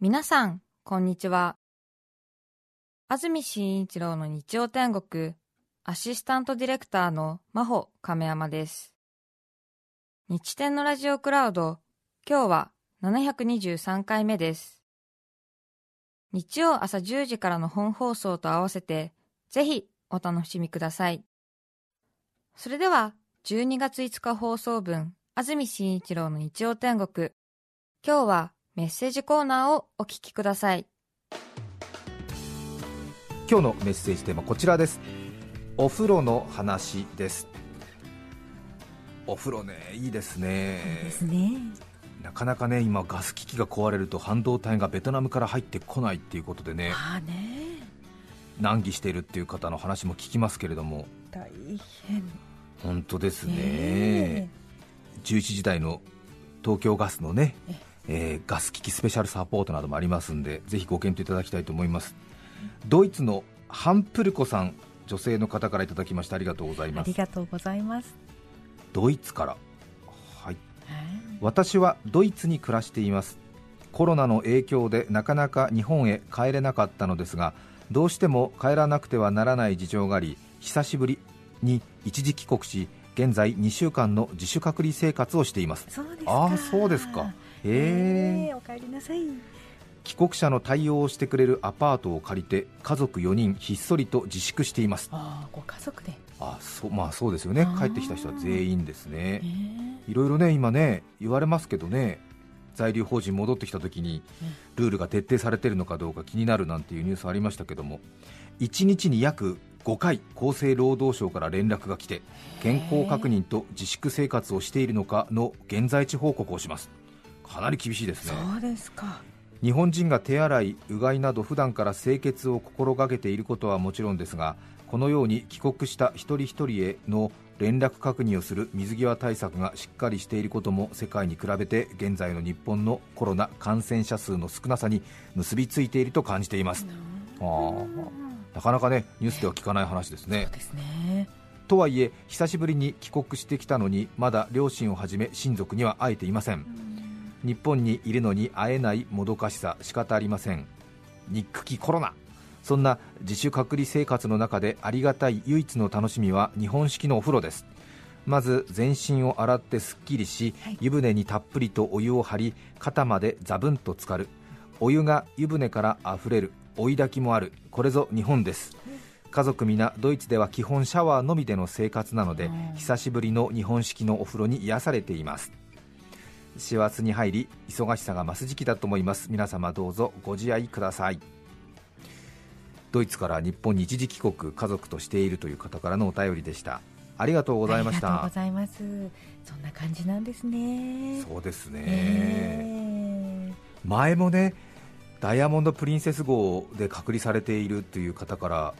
皆さん、こんにちは。安住紳一郎の日曜天国、アシスタントディレクターの真帆亀山です。日天のラジオクラウド、今日は723回目です。日曜朝10時からの本放送と合わせて、ぜひお楽しみください。それでは、12月5日放送分、安住紳一郎の日曜天国、今日はメッセージコーナーをお聞きください。今日のメッセージテーマこちらですお風呂の話ですお風呂ねいいですねですね。なかなかね今ガス機器が壊れると半導体がベトナムから入ってこないっていうことでねね。難儀しているっていう方の話も聞きますけれども大変。本当ですねね11時台の東京ガスのねえ、えーガス機器スペシャルサポートなどもありますんでぜひご検討いただきたいと思います。ドイツのハンプルコさん女性の方からいただきましてありがとうございあます。りがとうございます。ドイツから。はい。はい。私はドイツに暮らしています。コロナの影響でなかなか日本へ帰れなかったのですがどうしても帰らなくてはならない事情があり久しぶりに一時帰国し現在2週間の自主隔離生活をしています。そうですか。ああそうですかへええお帰りなさい。帰国者の対応をしてくれるアパートを借りて家族4人ひっそりと自粛しています。ああご家族で。あそうまあそうですよね。帰ってきた人は全員ですね。えいろいろね今ね言われますけどね在留邦人戻ってきた時にルールが徹底されているのかどうか気になるなんていうニュースありましたけども1日に約5回厚生労働省から連絡が来て健康確認と自粛生活をしているのかの現在地報告をしますかなり厳しいですね。そうですか。日本人が手洗いうがいなど普段から清潔を心がけていることはもちろんですがこのように帰国した一人一人への連絡確認をする水際対策がしっかりしていることも世界に比べて現在の日本のコロナ感染者数の少なさに結びついていると感じています。なかなかねニュースでは聞かない話ですね。そうですね。とはいえ久しぶりに帰国してきたのにまだ両親をはじめ親族には会えていません日本にいるのに会えないもどかしさ仕方ありません。憎きコロナ。そんな自主隔離生活の中でありがたい唯一の楽しみは日本式のお風呂です。まず全身を洗ってすっきりし、はい。湯船にたっぷりとお湯を張り肩までザブンと浸かる。お湯が湯船からあふれる。追い炊きもある。これぞ日本です。家族皆ドイツでは基本シャワーのみでの生活なのでうん久しぶりの日本式のお風呂に癒されています師走に入り忙しさが増す時期だと思います。皆様どうぞご自愛ください。ドイツから日本に一時帰国家族としているという方からのお便りでした。ありがとうございましありがとうたございます。そんな感じなんですね。そうですね、え前もねダイヤモンド・プリンセス号で隔離されているという方から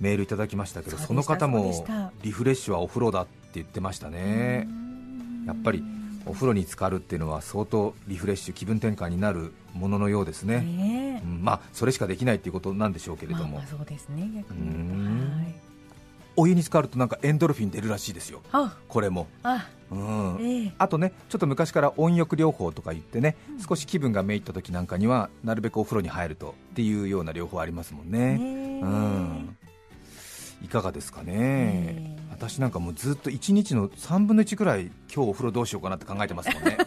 メールいただきましたけどその方もリフレッシュはお風呂だって言ってましたえねやっぱりお風呂に浸かるっていうのは相当リフレッシュ気分転換になるもののようですね、ねうんまあそれしかできないっていうことなんでしょうけれども、まあまあそうですね。逆うにん。はい。お湯に浸かるとなんかエンドルフィン出るらしいですよ。あ。これも、あ。うん。ええ。あとねちょっと昔から温浴療法とか言ってね、少し気分がめいった時なんかにはなるべくお風呂に入るとっていうような療法ありますもんね、ねえ。うんいかがですかね、ええ私なんかもうずっと1日の3分の1ぐらい今日お風呂どうしようかなって考えてますもんね。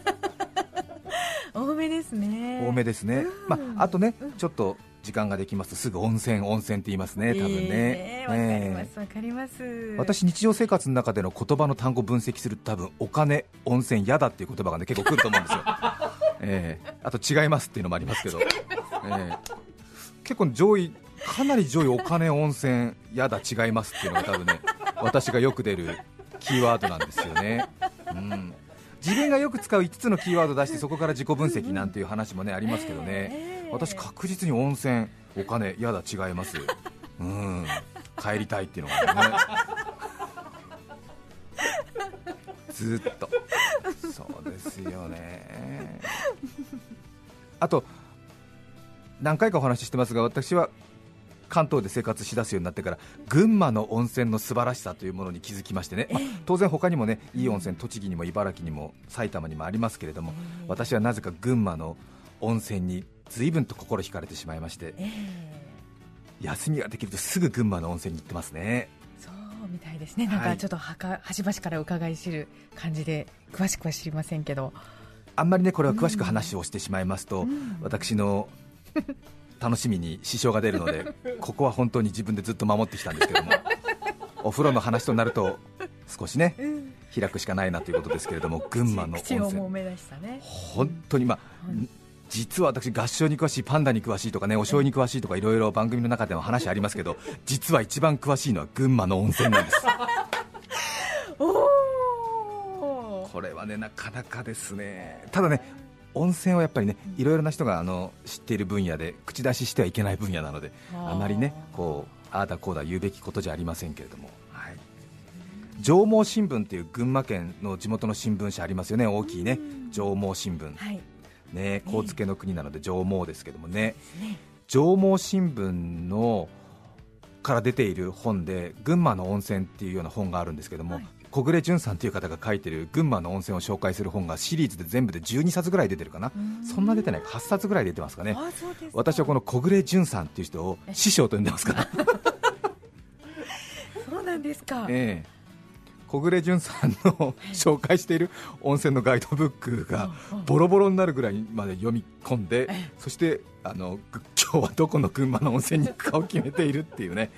多めですね。多めですね、うん。まあ、あとねちょっと時間ができます。とすぐ温泉温泉って言いますね多分ね。ええわかりええ。ますわかります。私日常生活の中での言葉の単語分析すると多分お金温泉嫌だっていう言葉がね結構来ると思うんですよ、ええ。あと違いますっていうのもありますけど、ええ。結構上位かなり上位お金温泉嫌だ違いますっていうのが多分ね 私がよく出るキーワードなんですよね、うん、自分がよく使う5つのキーワードを出してそこから自己分析なんていう話もねありますけどね、ええ。私確実に温泉お金嫌だ違います。うん。帰りたいっていうのがね。ずっと。そうですよね。あと何回かお話ししてますが私は関東で生活しだすようになってから群馬の温泉の素晴らしさというものに気づきましてね、まあ当然他にもねいい温泉栃木にも茨城にも埼玉にもありますけれども私はなぜか群馬の温泉に随分と心惹かれてしまいまして。ええ。休みができるとすぐ群馬の温泉に行ってますね。そうみたいですね。なんはい。かちょっとはか端々から伺い知る感じで詳しくは知りませんけど。あんまりねこれは詳しく話をしてしまいますと、うん。私の楽しみに支障が出るので ここは本当に自分でずっと守ってきたんですけども お風呂の話となると少しねうん。開くしかないなということですけれども群馬の温泉。本当にまあうん。実は私合唱に詳しいパンダに詳しいとかねお醤油に詳しいとかいろいろ番組の中でも話ありますけど実は一番詳しいのは群馬の温泉なんです。これはねなかなかですね。ただね温泉はやっぱりねいろいろな人があの知っている分野で口出ししてはいけない分野なのであまりねこうああだこうだ言うべきことじゃありませんけれども、はい、上毛新聞っていう群馬県の地元の新聞社ありますよね。大きいね。うん。上毛新聞。はい。ね交付の国なので上毛ですけどもね。ね。上毛新聞のから出ている本で群馬の温泉っていうような本があるんですけども、はい小暮淳さんという方が書いてる群馬の温泉を紹介する本がシリーズで全部で12冊ぐらい出てるかなうん。そんな出てない。8冊ぐらい出てますかね。私はこの小暮淳さんっていう人を師匠と呼んでますから、そうなんですか。ええ。小暮淳さんの紹介している温泉のガイドブックがボロボロになるぐらいまで読み込んでええ。そしてあのぐ今日はどこの群馬の温泉に行くかを決めているっていうね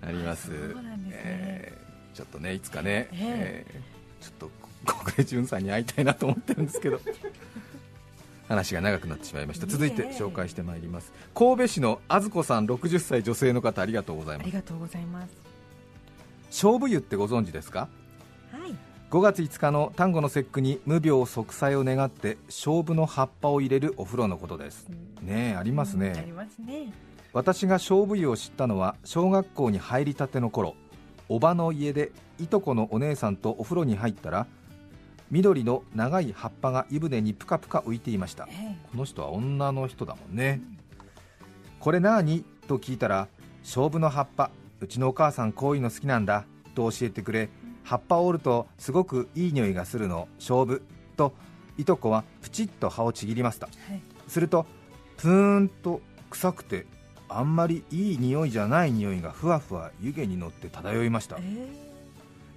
あります。そうなんですね。ええちょっとねいつかね、ええ。えちょっと小暮淳さんに会いたいなと思ってるんですけど。話が長くなってしまいました。続いて紹介してまいります。神戸市のあずこさん60歳女性の方ありがとうございます。ありがとうございます。勝負湯ってご存知ですか？はい。5月5日の端午の節句に無病息災を願って勝負の葉っぱを入れるお風呂のことです。ねえありますうんありねますね。私が勝負湯を知ったのは小学校に入りたての頃おばの家でいとこのお姉さんとお風呂に入ったら緑の長い葉っぱが湯船にぷかぷか浮いていました。えこの人は女の人だもんね。これなーに？と聞いたら勝負の葉っぱ。うちのお母さんこういうの好きなんだ。と教えてくれ。葉っぱを折るとすごくいい匂いがするの。勝負。といとこはプチッと葉をちぎりました。するとプーンと臭くてあんまりいい匂いじゃない匂いがふわふわ湯気に乗って漂いました。え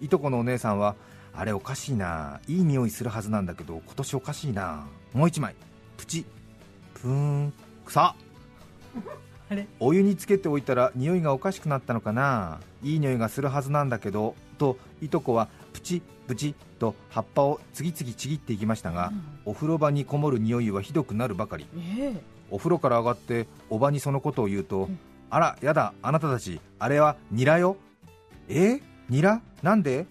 いとこのお姉さんはあれおかしいないい匂いするはずなんだけど今年おかしいなもう一枚。プチ。プーン。臭っ あれ？お湯につけておいたら匂いがおかしくなったのかな。いい匂いがするはずなんだけどといとこはプチプチと葉っぱを次々ちぎっていきましたが、お風呂場にこもる匂いはひどくなるばかり。ええお風呂から上がっておばにそのことを言うと、ん。あらやだあなたたちあれはニラよ？え？ニラ？なんで？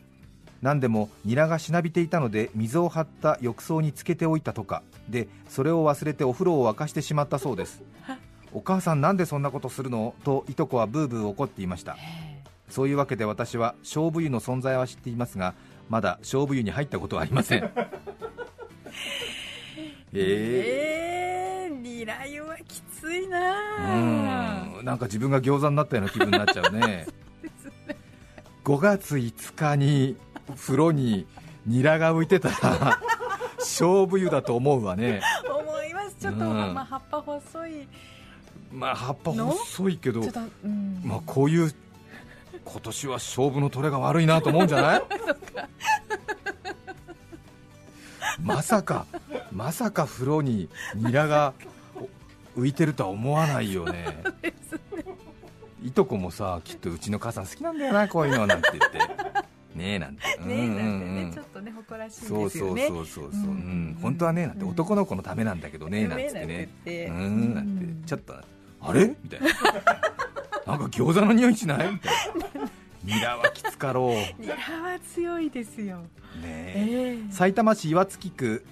なんでもニラがしなびていたので水を張った浴槽につけておいたとか。でそれを忘れてお風呂を沸かしてしまったそうです。お母さんなんでそんなことするの？といとこはブーブー怒っていました。え。そういうわけで私は勝負湯の存在は知っていますがまだ勝負湯に入ったことはありません。ええええニラ湯はきついなうんなんか自分が餃子になったような気分になっちゃうね5月5日に風呂にニラが浮いてたら勝負湯だと思うわね思いますちょっと、うんまあ、葉っぱ細いまあ葉っぱ細いけど、うんまあこういう今年は勝負の取れが悪いなと思うんじゃないまさかまさか風呂にニラが浮いてるとは思わないよね。いとこもさきっとうちの母さん好きなんだよなこういうのなんて言って。ねえなんて。ねうんうんなんてね、うん。ちょっとね誇らしいんそうそうですよね。そうそうそう、う。うん。ん、本当はねなんてうん。男の子のためなんだけどねなんつってねねうなんて言って。んなんて。ちょっとあれ？みたいな。なんか餃子の匂いしない？みたいな。ニラはきつかろう。ね ニラは強いですよ。え。ええ。埼玉市岩槻区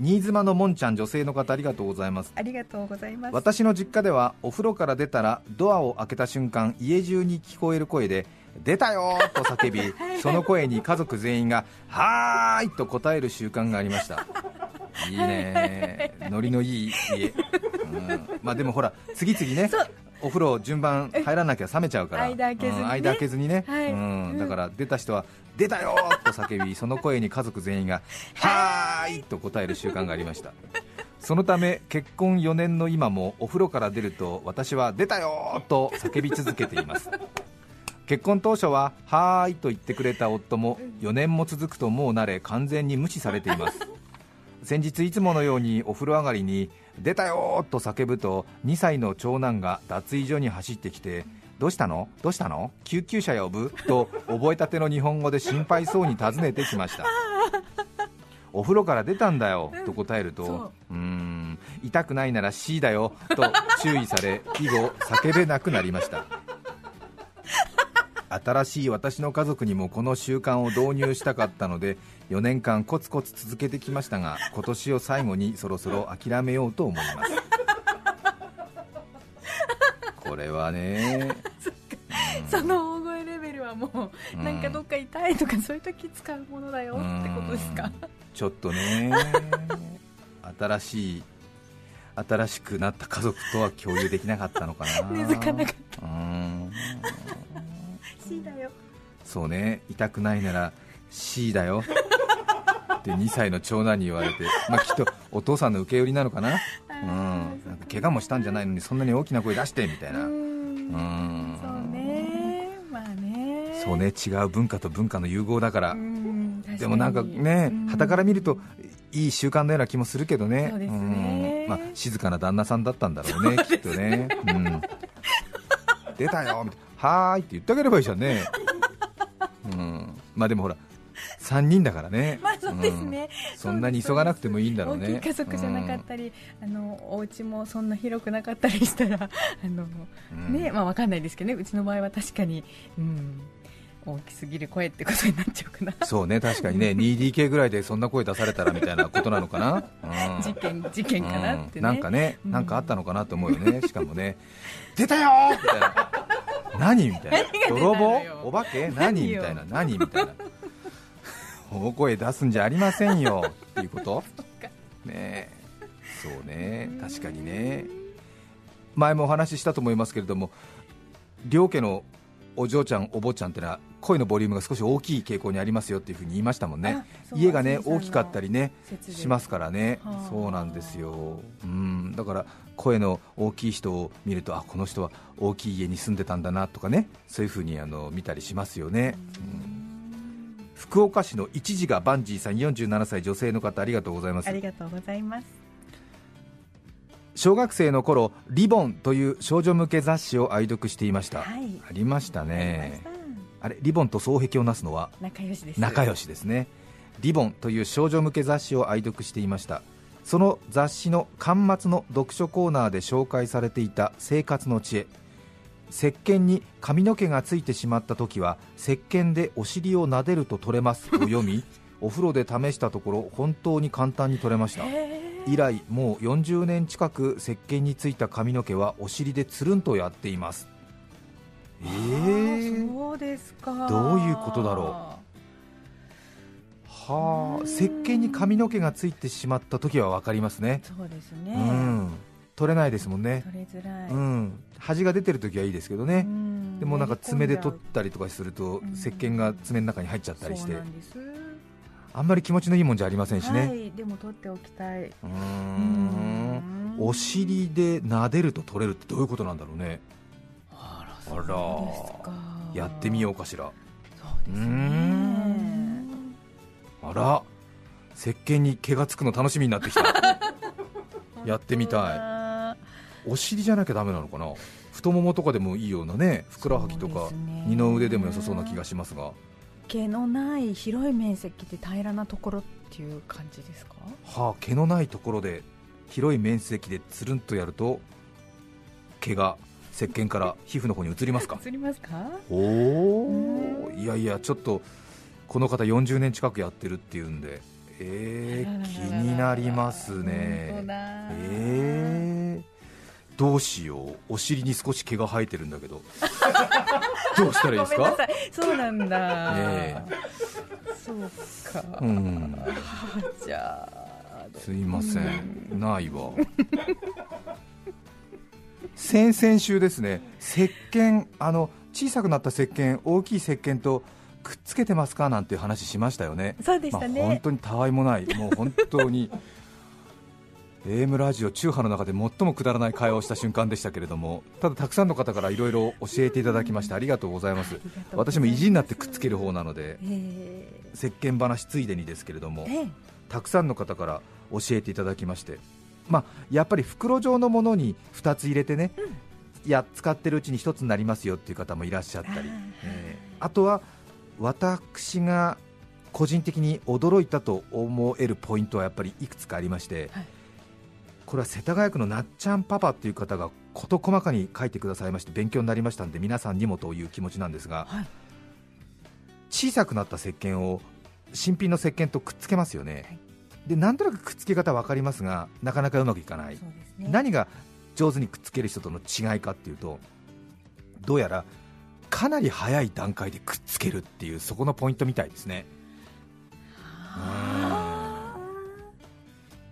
新妻のもんちゃん女性の方ありがとうございます。ありがとうございます。私の実家ではお風呂から出たらドアを開けた瞬間家中に聞こえる声で「出たよ!」と叫び その声に家族全員が「はーい!」と答える習慣がありました。い。いねノリのいい家、うん、まあでもほら次々ねお風呂順番入らなきゃ冷めちゃうから。間開けずにね。うん間開けずにね、はい。うん、だから出た人は「出たよ!」と叫び その声に家族全員が「はーい!」と答える習慣がありました。そのため結婚4年の今もお風呂から出ると私は出たよと叫び続けています。結婚当初ははーいと言ってくれた夫も4年も続くともう慣れ完全に無視されています。先日いつものようにお風呂上がりに出たよと叫ぶと2歳の長男が脱衣所に走ってきてどうしたの？どうしたの？救急車呼ぶ？と覚えたての日本語で心配そうに尋ねてきました。お風呂から出たんだよと答えるとう。ーん痛くないなら C だよと注意され以後叫べなくなりました新しい私の家族にもこの習慣を導入したかったので 4年間コツコツ続けてきましたが今年を最後にそろそろ諦めようと思います。これはね。その大声レベルはもう、うん。なんかどっか痛いとかそういう時使うものだよってことですか？うん。ちょっとね。新しい新しくなった家族とは共有できなかったのかな。根付かなかっうん。た C だよ。そうね。痛くないなら C だよ。って2歳の長男に言われて、まあ、きっとお父さんの受け売りなのかな、うん、なんか怪我もしたんじゃないのにそんなに大きな声出してみたいな、ううん。んそうね。まあね。そうね。違う文化と文化の融合だから、でもなんかねうん、傍から見るといい習慣のような気もするけどね、まあ、静かな旦那さんだったんだろうね、きっとね、うん、出たよ、みたいなはーいって言ってあげればいいじゃんね、うん、まあでもほら、3人だからね、まあそうですね、うん。そんなに急がなくてもいいんだろうね、大きい家族じゃなかったり、あのお家もそんな広くなかったりしたら あの、うん。ねまあわかんないですけどね。うちの場合は確かに、うん、大きすぎる声ってことになっちゃうかな。うんそうね、確かにね、2DK ぐらいでそんな声出されたらみたいなことなのかな。うん。事件事件かなってね、うん。なんかね、うんなんかあったのかなと思うよね、しかもね、出たよー!みたいな、何みたいな、泥棒？お化け？何？みたいな、何？みたいな、大声出すんじゃありませんよ。っていうこと、ねえ。そうね、確かにね、前もお話ししたと思いますけれども、両家のお嬢ちゃん、お坊ちゃんってのは声のボリュームが少し大きい傾向にありますよっていうふうに言いましたもんね。家がね大きかったりねしますからね。はあ、そうなんですよ、うん、だから声の大きい人を見ると、あこの人は大きい家に住んでたんだなとかね、そういうふうにあの見たりしますよね。うん。福岡市の一時がバンジーさん47歳女性の方ありがとうございます。ありがとうございます。小学生の頃リボンという少女向け雑誌を愛読していました、はい。ありましたね。あれリボンと双璧をなすのは？た仲良しです。仲良しですね。リボンという少女向け雑誌を愛読していましたその雑誌の巻末の読書コーナーで紹介されていた生活の知恵。石鹸に髪の毛がついてしまった時は石鹸でお尻を撫でると取れますを読み お風呂で試したところ本当に簡単に取れました。へ以来もう40年近く石鹸についた髪の毛はお尻でつるんとやっています。ええー、そうですか。どういうことだろはあ石鹸に髪の毛がついてしまった時は分かりますね。そうですうね、ん。取れないですもんね。取れづらい、うん。端が出てる時はいいですけどね。うん。でもなんか爪で取ったりとかするとうん。石鹸が爪の中に入っちゃったりして。あんまり気持ちのいいもんじゃありませんしはねい。でも取っておきたい。うーん。お尻で撫でると取れるってどういうことなんだろうね。あらやってみようかしら。そうですね。んあら。石鹸に毛がつくの楽しみになってきた。やってみたい。お尻じゃなきゃダメなのかな？太ももとかでもいいようなねふくらはぎとか二の腕でも良さそうな気がしますが。毛のない広い面積で平らなところっていう感じですか？はあ毛のないところで広い面積でつるんとやると毛が石鹸から皮膚の方に移りますか？映りますか？おおいやいやちょっとこの方40年近くやってるっていうんで。えー、気になりますね。だ。えー、どうしよう。お尻に少し毛が生えてるんだけど。どうしたらいいですか？そうなんだ、え。そうか、うん。じゃあすいません。ないわ。先々週ですね。石鹸あの小さくなった石鹸大きい石鹸とくっつけてますかなんていう話しましたよね。そうでしたね、まあ、本当にたわいもない。もう本当に AM ラジオ中波の中で最もくだらない会話をした瞬間でしたけれどもただたくさんの方からいろいろ教えていただきましてありがとうございます。私も意地になってくっつける方なのでえ石鹸話ついでにですけれどもええ。たくさんの方から教えていただきまして、まあ、やっぱり袋状のものに2つ入れてね、いや使ってるうちに1つになりますよっていう方もいらっしゃったり、えーあとは私が個人的に驚いたと思えるポイントはやっぱりいくつかありまして、はい。これは世田谷区のなっちゃんパパっていう方が事細かに書いてくださいまして勉強になりましたんで皆さんにもという気持ちなんですがはい。小さくなった石鹸を新品の石鹸とくっつけますよね、はい。でなんとなくくっつけ方分かりますがなかなかうまくいかない、ね。何が上手にくっつける人との違いかっていうとどうやらかなり早い段階でくっつけるっていうそこのポイントみたいですね。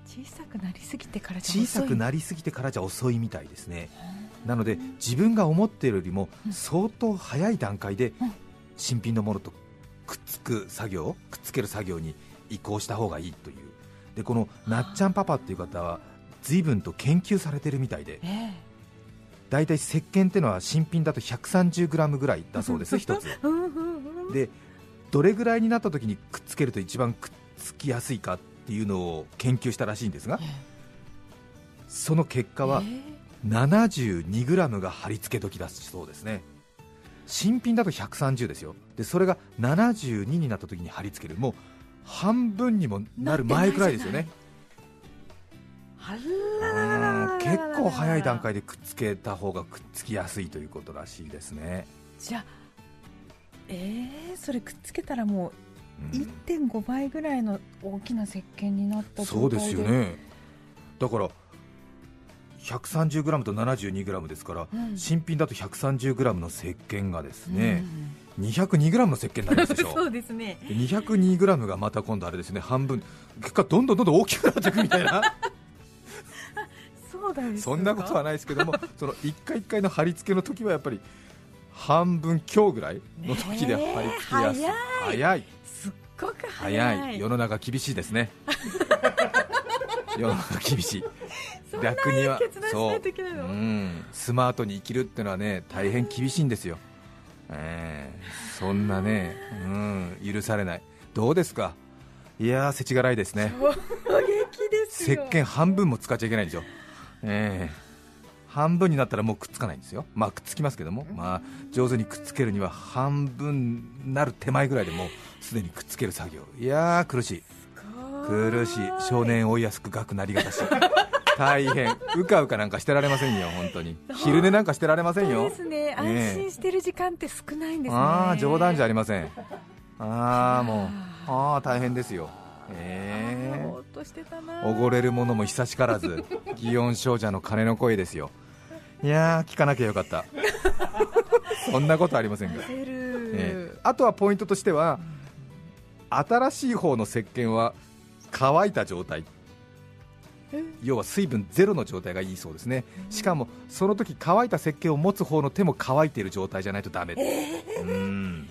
小さくなりすぎてからじゃ小さく遅いなりすぎてからじゃ遅いみたいですね。なので自分が思っているよりも相当早い段階でうん。新品のものとくっつく作業くっつける作業に移行した方がいいという。でこのなっちゃんパパっていう方は随分と研究されてるみたいでえ大体石鹸ってのは新品だと 130g ぐらいだそうです 一つ。でどれぐらいになった時にくっつけると一番くっつきやすいかっていうのを研究したらしいんですがえその結果はえ 72g が貼り付け時だそうですね。新品だと130ですよ。でそれが72になった時に貼り付ける。もう半分にもなる前くらいですよね。あらららら結構早い段階でくっつけた方がくっつきやすいということらしいですね、じゃあええそれくっつけたらもううん。1.5倍ぐらいの大きな石鹸になったそうですよね。だから 130g と 72g ですから、うん。新品だと 130g の石鹸がですね、うん。202g の石鹸になりますでしょ。そうですね。で 202g がまた今度あれですね半分結果どんどんどんどん大きくなっていくみたいなそんなことはないですけども その1回1回の貼り付けの時はやっぱり半分強ぐらいの時で貼り付けやすい、早い。すっごく早い。早い世の中厳しいですね。世の中厳しい。逆には決断しないといけないの？う。ん、スマートに生きるっていうのはね大変厳しいんですよ、えーそんなね、うん、許されない。どうですか？いやー世知辛いですね。です石よ鹸半分も使っちゃいけないんですよ、えー半分になったらもうくっつかないんですよ。まあくっつきますけども、まあ、上手にくっつけるには半分なる手前ぐらいでもうすでにくっつける作業。いやー苦しい。苦しい。少年追いやすく学なりがたし。大変。うかうかなんかしてられませんよ本当に。昼寝なんかしてられませんよ。ですね。安心してる時間って少ないんですね。ああ冗談じゃありません。ああもう。ああ大変ですよええぼーっとしてたな。おごれるものも久しからず 祇園少女の鐘の声ですよ。いやー聞かなきゃよかった。そんなことありませんが、ええ。あとはポイントとしては新しい方の石鹸は乾いた状態。要は水分ゼロの状態がいいそうですね。しかもその時乾いた石鹸を持つ方の手も乾いている状態じゃないとダメ、うん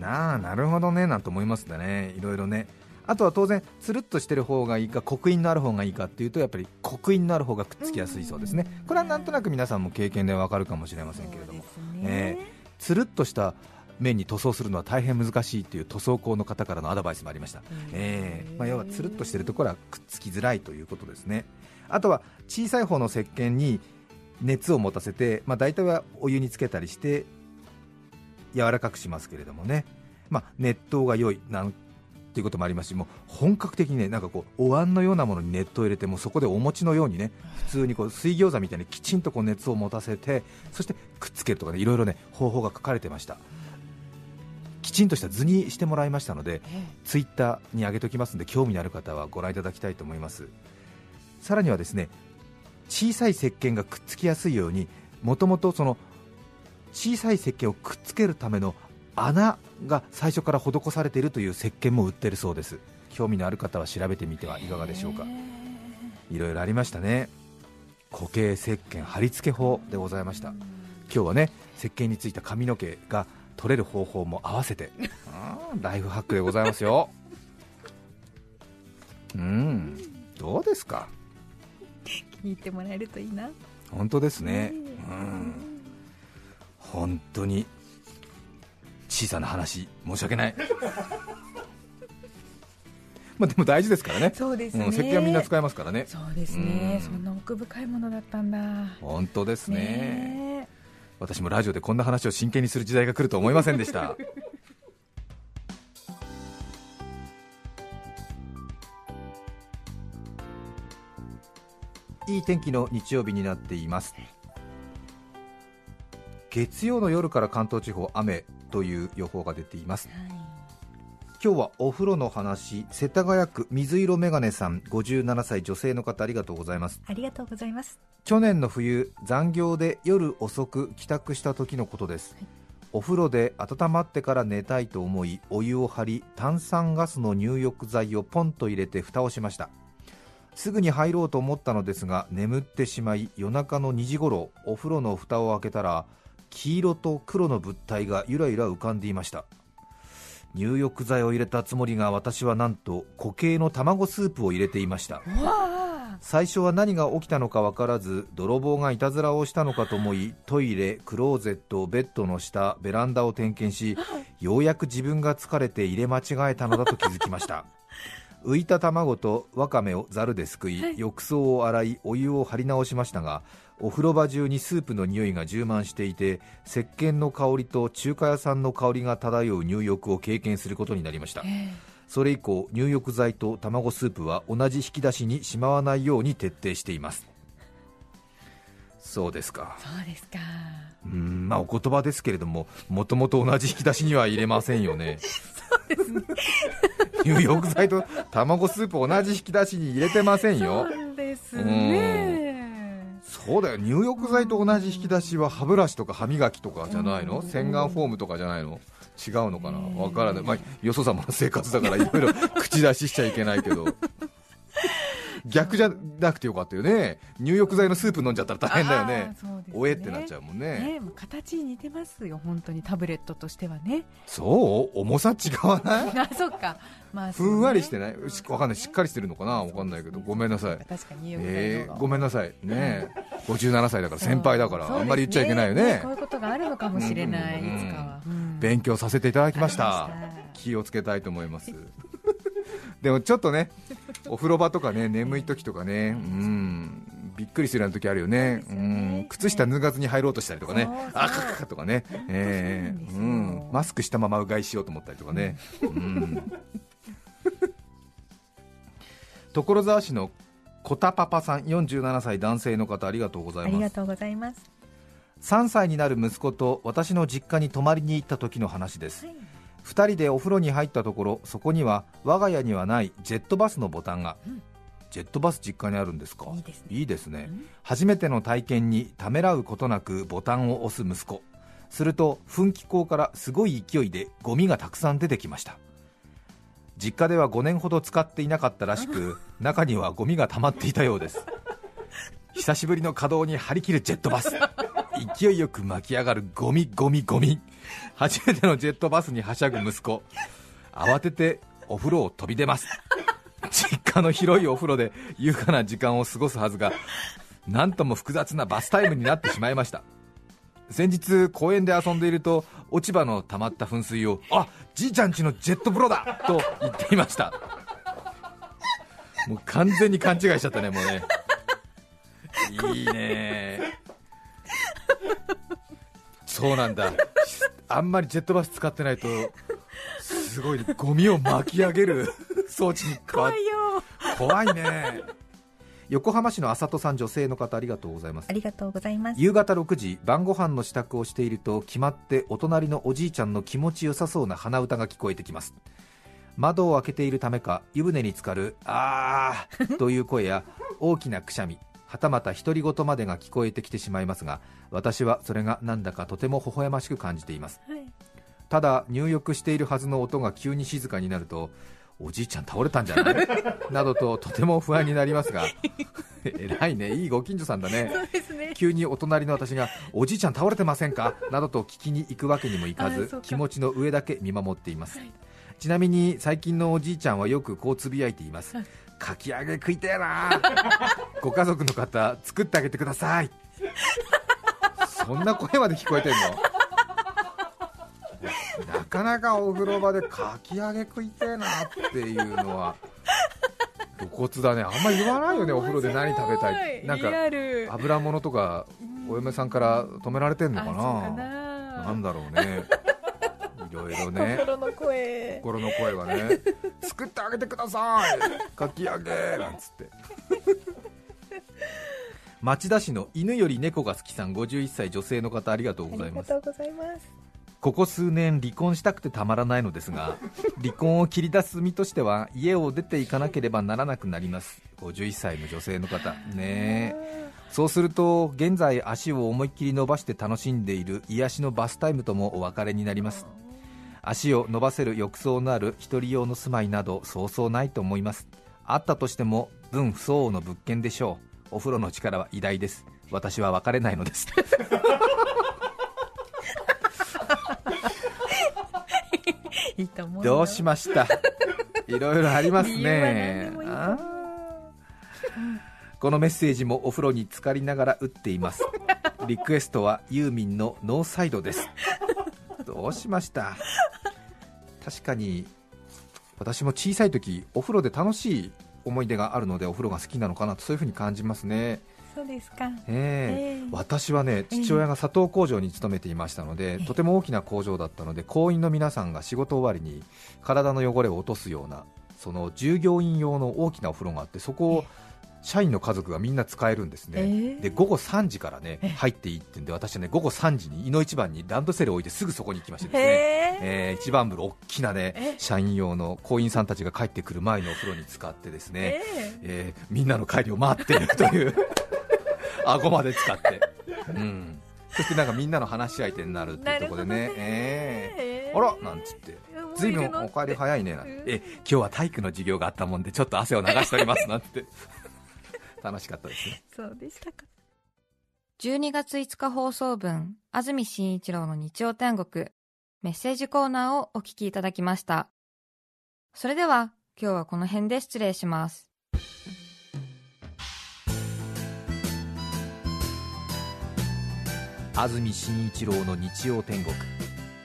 なあなるほどねなんて思いますね。いろいろね。あとは当然つるっとしてる方がいいか刻印のある方がいいかっていうとやっぱり刻印のある方がくっつきやすいそうですね。これはなんとなく皆さんも経験でわかるかもしれませんけれども。ね。えつるっとした面に塗装するのは大変難しいという塗装工の方からのアドバイスもありました、えーまあ、要はつるっとしているところはくっつきづらいということですね。あとは小さい方の石鹸に熱を持たせて、まあ、大体はお湯につけたりして柔らかくしますけれどもね、まあ、熱湯が良いなんていうこともありますしもう本格的にねなんかこうお椀のようなものに熱湯を入れてもうそこでお餅のようにね普通にこう水餃子みたいにきちんとこう熱を持たせてそしてくっつけるとかねいろいろね方法が書かれてました。きちんとした図にしてもらいましたのでえツイッターに上げておきますので興味のある方はご覧いただきたいと思います。さらにはですね小さい石鹸がくっつきやすいようにもともとその小さい石鹸をくっつけるための穴が最初から施されているという石鹸も売ってるそうです。興味のある方は調べてみてはいかがでしょうか。いろいろありましたね。固形石鹸貼り付け法でございました。今日はね石鹸についた髪の毛が取れる方法も合わせてライフハックでございますよ。うん。どうですか？気に入ってもらえるといいな。本当ですね、ねうん、本当に小さな話申し訳ない。まあでも大事ですからね。そうですね、うん、石鹸はみんな使えますからね。そうですね、うん。そんな奥深いものだったんだ。本当ですね。ね私もラジオでこんな話を真剣にする時代が来ると思いませんでした。いい天気の日曜日になっています月曜の夜から関東地方雨という予報が出ています。今日はお風呂の話世田谷区水色メガネさん57歳女性の方ありがとうございます。ありがとうございます。去年の冬残業で夜遅く帰宅した時のことです、はい。お風呂で温まってから寝たいと思いお湯を張り炭酸ガスの入浴剤をポンと入れて蓋をしました。すぐに入ろうと思ったのですが眠ってしまい夜中の2時頃お風呂の蓋を開けたら黄色と黒の物体がゆらゆら浮かんでいました。入浴剤を入れたつもりが私はなんと固形の卵スープを入れていました。最初は何が起きたのか分からず泥棒がいたずらをしたのかと思いトイレクローゼットベッドの下ベランダを点検しようやく自分が疲れて入れ間違えたのだと気づきました。浮いた卵とわかめをざるですくいはい。浴槽を洗いお湯を張り直しましたがお風呂場中にスープの匂いが充満していて石鹸の香りと中華屋さんの香りが漂う入浴を経験することになりました。それ以降入浴剤と卵スープは同じ引き出しにしまわないように徹底していますそうですか。ーそうですか。うーんまあお言葉ですけれどももともと同じ引き出しには入れませんよね。入浴剤と卵スープ同じ引き出しに入れてませんよ。そうですね。そうだよ。入浴剤と同じ引き出しは歯ブラシとか歯磨きとかじゃないの？うん。洗顔フォームとかじゃないの？違うのかな？わからない、まあ、よそ様の生活だからいろいろ 口出ししちゃいけないけど逆じゃなくてよかったよね。入浴剤のスープ飲んじゃったら大変だよね。おえってなっちゃうもんね。ね形に似てますよ本当にタブレットとしてはね。そう？重さ違わない？あそっか。まあふんわりしてない？しわかんない。しっかりしてるのかな？わかんないけど。ごめんなさい。確かにえー、ごめんなさい。ね57歳だから先輩だからあんまり言っちゃいけないよね。こういうことがあるのかもしれない、うんいつかは、うん。勉強させていただきました。気をつけたいと思いますでもちょっとねお風呂場とかね眠い時とかねうんびっくりするような時あるよね。そうん靴下脱がずに入ろうとしたりとかねあかかかとかね。えーうんマスクしたままうがいしようと思ったりとかね。うん。所沢市のこたパパさん47歳男性の方ありがとうございます。ありがとうございます、3歳になる息子と私の実家に泊まりに行った時の話です。はい2人でお風呂に入ったところそこには我が家にはないジェットバスのボタンが、うん。ジェットバス実家にあるんですか？いいですね。ね。うん。初めての体験にためらうことなくボタンを押す息子。すると噴気口からすごい勢いでゴミがたくさん出てきました。実家では5年ほど使っていなかったらしく中にはゴミが溜まっていたようです。久しぶりの稼働に張り切るジェットバス勢いよく巻き上がるゴミゴミゴミ。初めてのジェットバスにはしゃぐ息子。慌ててお風呂を飛び出ます。実家の広いお風呂で優雅な時間を過ごすはずがなんとも複雑なバスタイムになってしまいました。先日公園で遊んでいると落ち葉の溜まった噴水をあじいちゃんちのジェット風呂だ!と言っていました。もう完全に勘違いしちゃったねもうね。いいね。そうなんだ。あんまりジェットバス使ってないとすごいゴミを巻き上げる 装置に変わっ怖いよ。怖いね。横浜市のあさとさん女性の方ありがとうございます。ありがとうございます。夕方6時晩ご飯の支度をしていると決まってお隣のおじいちゃんの気持ちよさそうな鼻歌が聞こえてきます。窓を開けているためか湯船に浸かる「あー」という声や大きなくしゃみはたまた独り言までが聞こえてきてしまいますが私はそれがなんだかとても微笑ましく感じています。はい。ただ入浴しているはずの音が急に静かになるとおじいちゃん倒れたんじゃない？などととても不安になりますが 偉いねいいご近所さんだね。ね。急にお隣の私がおじいちゃん倒れてませんか？などと聞きに行くわけにもいかず気持ちの上だけ見守っています、はい。ちなみに最近のおじいちゃんはよくこうつぶやいています。はいかき揚げ食いてえな。ご家族の方作ってあげてください。そんな声まで聞こえてんの？なかなかお風呂場でかき揚げ食いてえなっていうのは露骨だね。あんまり言わないよねお風呂で何食べたいなんか油物とかお嫁さんから止められてんのかな。なんだろうねね。心の声。心の声はね。作ってあげてください。かき揚げ。なんつって。町田市の犬より猫が好きさん51歳女性の方ありがとうございます。ここ数年離婚したくてたまらないのですが離婚を切り出す身としては家を出ていかなければならなくなります。51歳の女性の方。ね。そうすると現在足を思いっきり伸ばして楽しんでいる癒しのバスタイムともお別れになります足を伸ばせる浴槽のある一人用の住まいなどそうそうないと思います。あったとしても分不相応の物件でしょう。お風呂の力は偉大です。私は別れないのです。どうしました？いろいろありますね。このメッセージもお風呂に浸かりながら打っています。リクエストはユーミンのノーサイドです。どうしました？確かに私も小さい時お風呂で楽しい思い出があるのでお風呂が好きなのかなとそういうふうに感じますね。そうですか、え。ー、え。ー、私はね父親が砂糖工場に勤めていましたので、えー、とても大きな工場だったので工員の皆さんが仕事終わりに体の汚れを落とすようなその従業員用の大きなお風呂があってそこを社員の家族がみんな使えるんですね、えー、で午後3時からね入っていいってんで私はね午後3時に井の一番にランドセルを置いてすぐそこに行きましてですね、えー、一番風呂大きなね社員用の工員さんたちが帰ってくる前のお風呂に使ってですね、えー、みんなの帰りを待っているという 顎まで使って、うん、そしてなんかみんなの話し相手になるっていうところでね、ね。えー、あらなんつって。ずいぶんお帰り早いね。なんて、え今日は体育の授業があったもんでちょっと汗を流しております。なんて楽しかったですね。そうでしたか。12月5日放送分、安住紳一郎の日曜天国、メッセージコーナーをお聞きいただきました。それでは、今日はこの辺で失礼します。安住紳一郎の日曜天国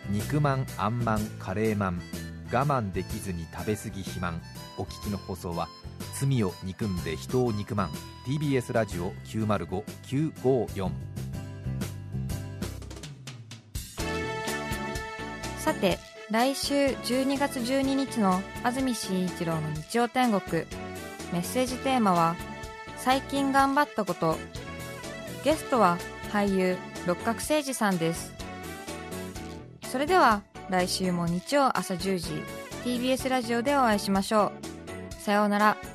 肉まんあんまんカレーまん我慢できずに食べ過ぎ肥満お聞きの放送は罪を憎んで人を憎まん。TBS ラジオ905954さて来週12月12日の安住紳一郎の日曜天国。メッセージテーマは「最近頑張ったこと」ゲストは俳優六角誠児さんです。それでは来週も日曜朝10時 TBS ラジオでお会いしましょう。さようなら。